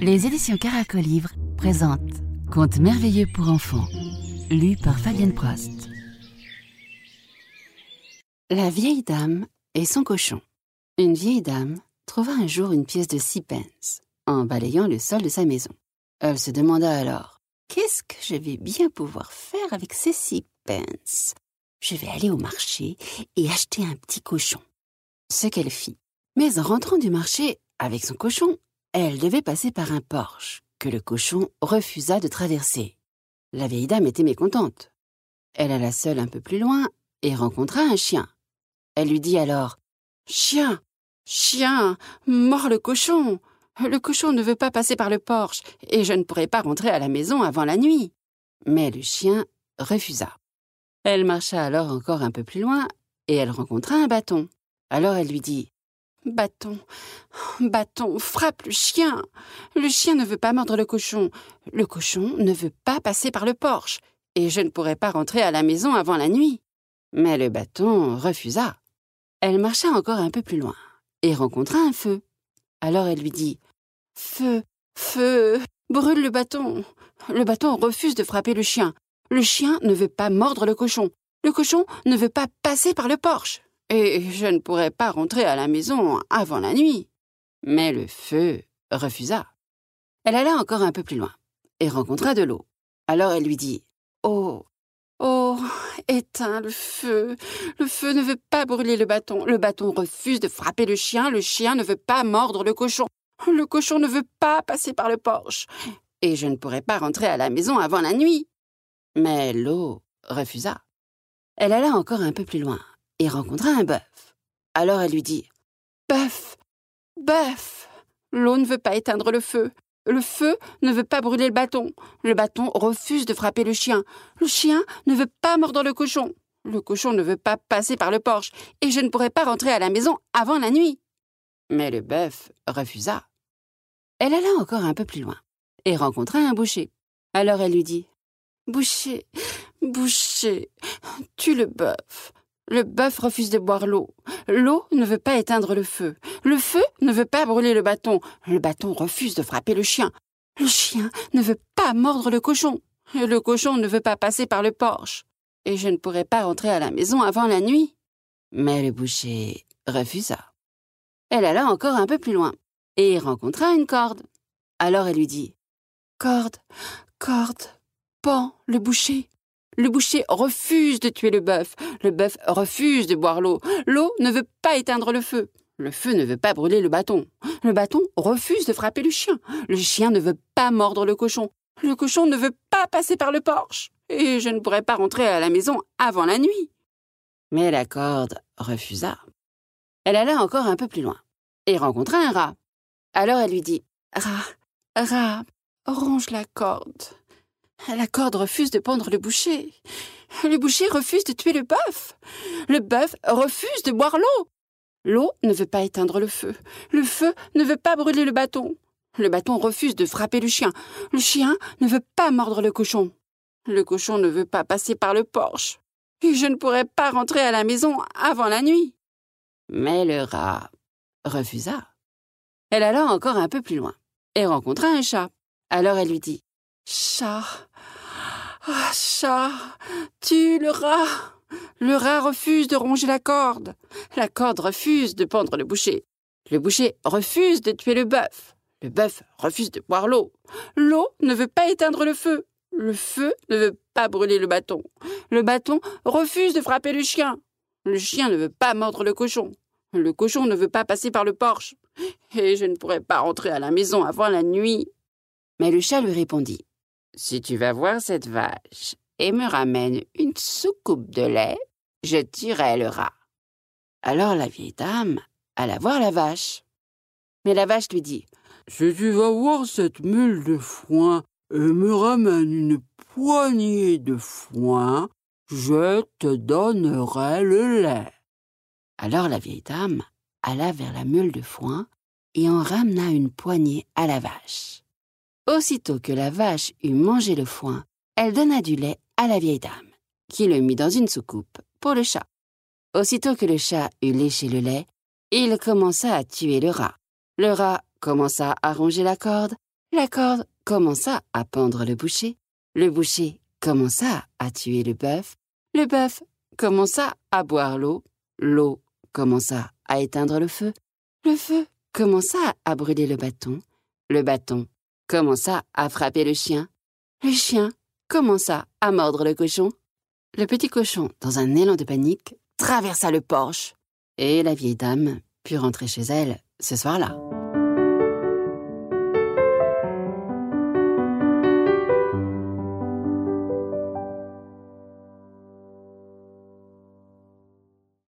Les éditions Caracolivre présentent Contes merveilleux pour enfants, lu par Fabienne Prost. La vieille dame et son cochon. Une vieille dame trouva un jour une pièce de six pence en balayant le sol de sa maison. Elle se demanda alors Qu'est-ce que je vais bien pouvoir faire avec ces six pence? Je vais aller au marché et acheter un petit cochon. Ce qu'elle fit. Mais en rentrant du marché avec son cochon, elle devait passer par un porche que le cochon refusa de traverser. La vieille dame était mécontente. Elle alla seule un peu plus loin et rencontra un chien. Elle lui dit alors Chien, chien, mors le cochon. Le cochon ne veut pas passer par le porche et je ne pourrai pas rentrer à la maison avant la nuit. Mais le chien refusa. Elle marcha alors encore un peu plus loin et elle rencontra un bâton. Alors elle lui dit Bâton, bâton, frappe le chien. Le chien ne veut pas mordre le cochon. Le cochon ne veut pas passer par le porche. Et je ne pourrai pas rentrer à la maison avant la nuit. Mais le bâton refusa. Elle marcha encore un peu plus loin et rencontra un feu. Alors elle lui dit Feu, feu, brûle le bâton. Le bâton refuse de frapper le chien. Le chien ne veut pas mordre le cochon. Le cochon ne veut pas passer par le porche et je ne pourrais pas rentrer à la maison avant la nuit. Mais le feu refusa. Elle alla encore un peu plus loin et rencontra de l'eau. Alors elle lui dit Oh, oh, éteins le feu. Le feu ne veut pas brûler le bâton. Le bâton refuse de frapper le chien. Le chien ne veut pas mordre le cochon. Le cochon ne veut pas passer par le porche. Et je ne pourrais pas rentrer à la maison avant la nuit. Mais l'eau refusa. Elle alla encore un peu plus loin et rencontra un bœuf. Alors elle lui dit Bœuf, bœuf, l'eau ne veut pas éteindre le feu. Le feu ne veut pas brûler le bâton. Le bâton refuse de frapper le chien. Le chien ne veut pas mordre le cochon. Le cochon ne veut pas passer par le porche, et je ne pourrai pas rentrer à la maison avant la nuit. Mais le bœuf refusa. Elle alla encore un peu plus loin, et rencontra un boucher. Alors elle lui dit Boucher, boucher, tue le bœuf. Le bœuf refuse de boire l'eau. L'eau ne veut pas éteindre le feu. Le feu ne veut pas brûler le bâton. Le bâton refuse de frapper le chien. Le chien ne veut pas mordre le cochon. Le cochon ne veut pas passer par le porche. Et je ne pourrai pas rentrer à la maison avant la nuit. Mais le boucher refusa. Elle alla encore un peu plus loin et rencontra une corde. Alors elle lui dit Corde, corde, pan le boucher. Le boucher refuse de tuer le bœuf. Le bœuf refuse de boire l'eau. L'eau ne veut pas éteindre le feu. Le feu ne veut pas brûler le bâton. Le bâton refuse de frapper le chien. Le chien ne veut pas mordre le cochon. Le cochon ne veut pas passer par le porche. Et je ne pourrai pas rentrer à la maison avant la nuit. Mais la corde refusa. Elle alla encore un peu plus loin et rencontra un rat. Alors elle lui dit Rat, rat, ronge la corde. La corde refuse de pendre le boucher. Le boucher refuse de tuer le bœuf. Le bœuf refuse de boire l'eau. L'eau ne veut pas éteindre le feu. Le feu ne veut pas brûler le bâton. Le bâton refuse de frapper le chien. Le chien ne veut pas mordre le cochon. Le cochon ne veut pas passer par le porche. Je ne pourrai pas rentrer à la maison avant la nuit. Mais le rat refusa. Elle alla encore un peu plus loin et rencontra un chat. Alors elle lui dit Chat. Ah, chat. Tue le rat. Le rat refuse de ronger la corde. La corde refuse de pendre le boucher. Le boucher refuse de tuer le bœuf. Le bœuf refuse de boire l'eau. L'eau ne veut pas éteindre le feu. Le feu ne veut pas brûler le bâton. Le bâton refuse de frapper le chien. Le chien ne veut pas mordre le cochon. Le cochon ne veut pas passer par le porche. Et je ne pourrai pas rentrer à la maison avant la nuit. Mais le chat lui répondit si tu vas voir cette vache et me ramènes une soucoupe de lait, je tuerai le rat. Alors la vieille dame alla voir la vache. Mais la vache lui dit Si tu vas voir cette mule de foin et me ramènes une poignée de foin, je te donnerai le lait. Alors la vieille dame alla vers la mule de foin et en ramena une poignée à la vache. Aussitôt que la vache eut mangé le foin, elle donna du lait à la vieille dame, qui le mit dans une soucoupe pour le chat. Aussitôt que le chat eut léché le lait, il commença à tuer le rat. Le rat commença à ronger la corde. La corde commença à pendre le boucher. Le boucher commença à tuer le bœuf. Le bœuf commença à boire l'eau. L'eau commença à éteindre le feu. Le feu commença à brûler le bâton. Le bâton commença à frapper le chien? Le chien commença à mordre le cochon. Le petit cochon, dans un élan de panique, traversa le porche. Et la vieille dame put rentrer chez elle ce soir-là.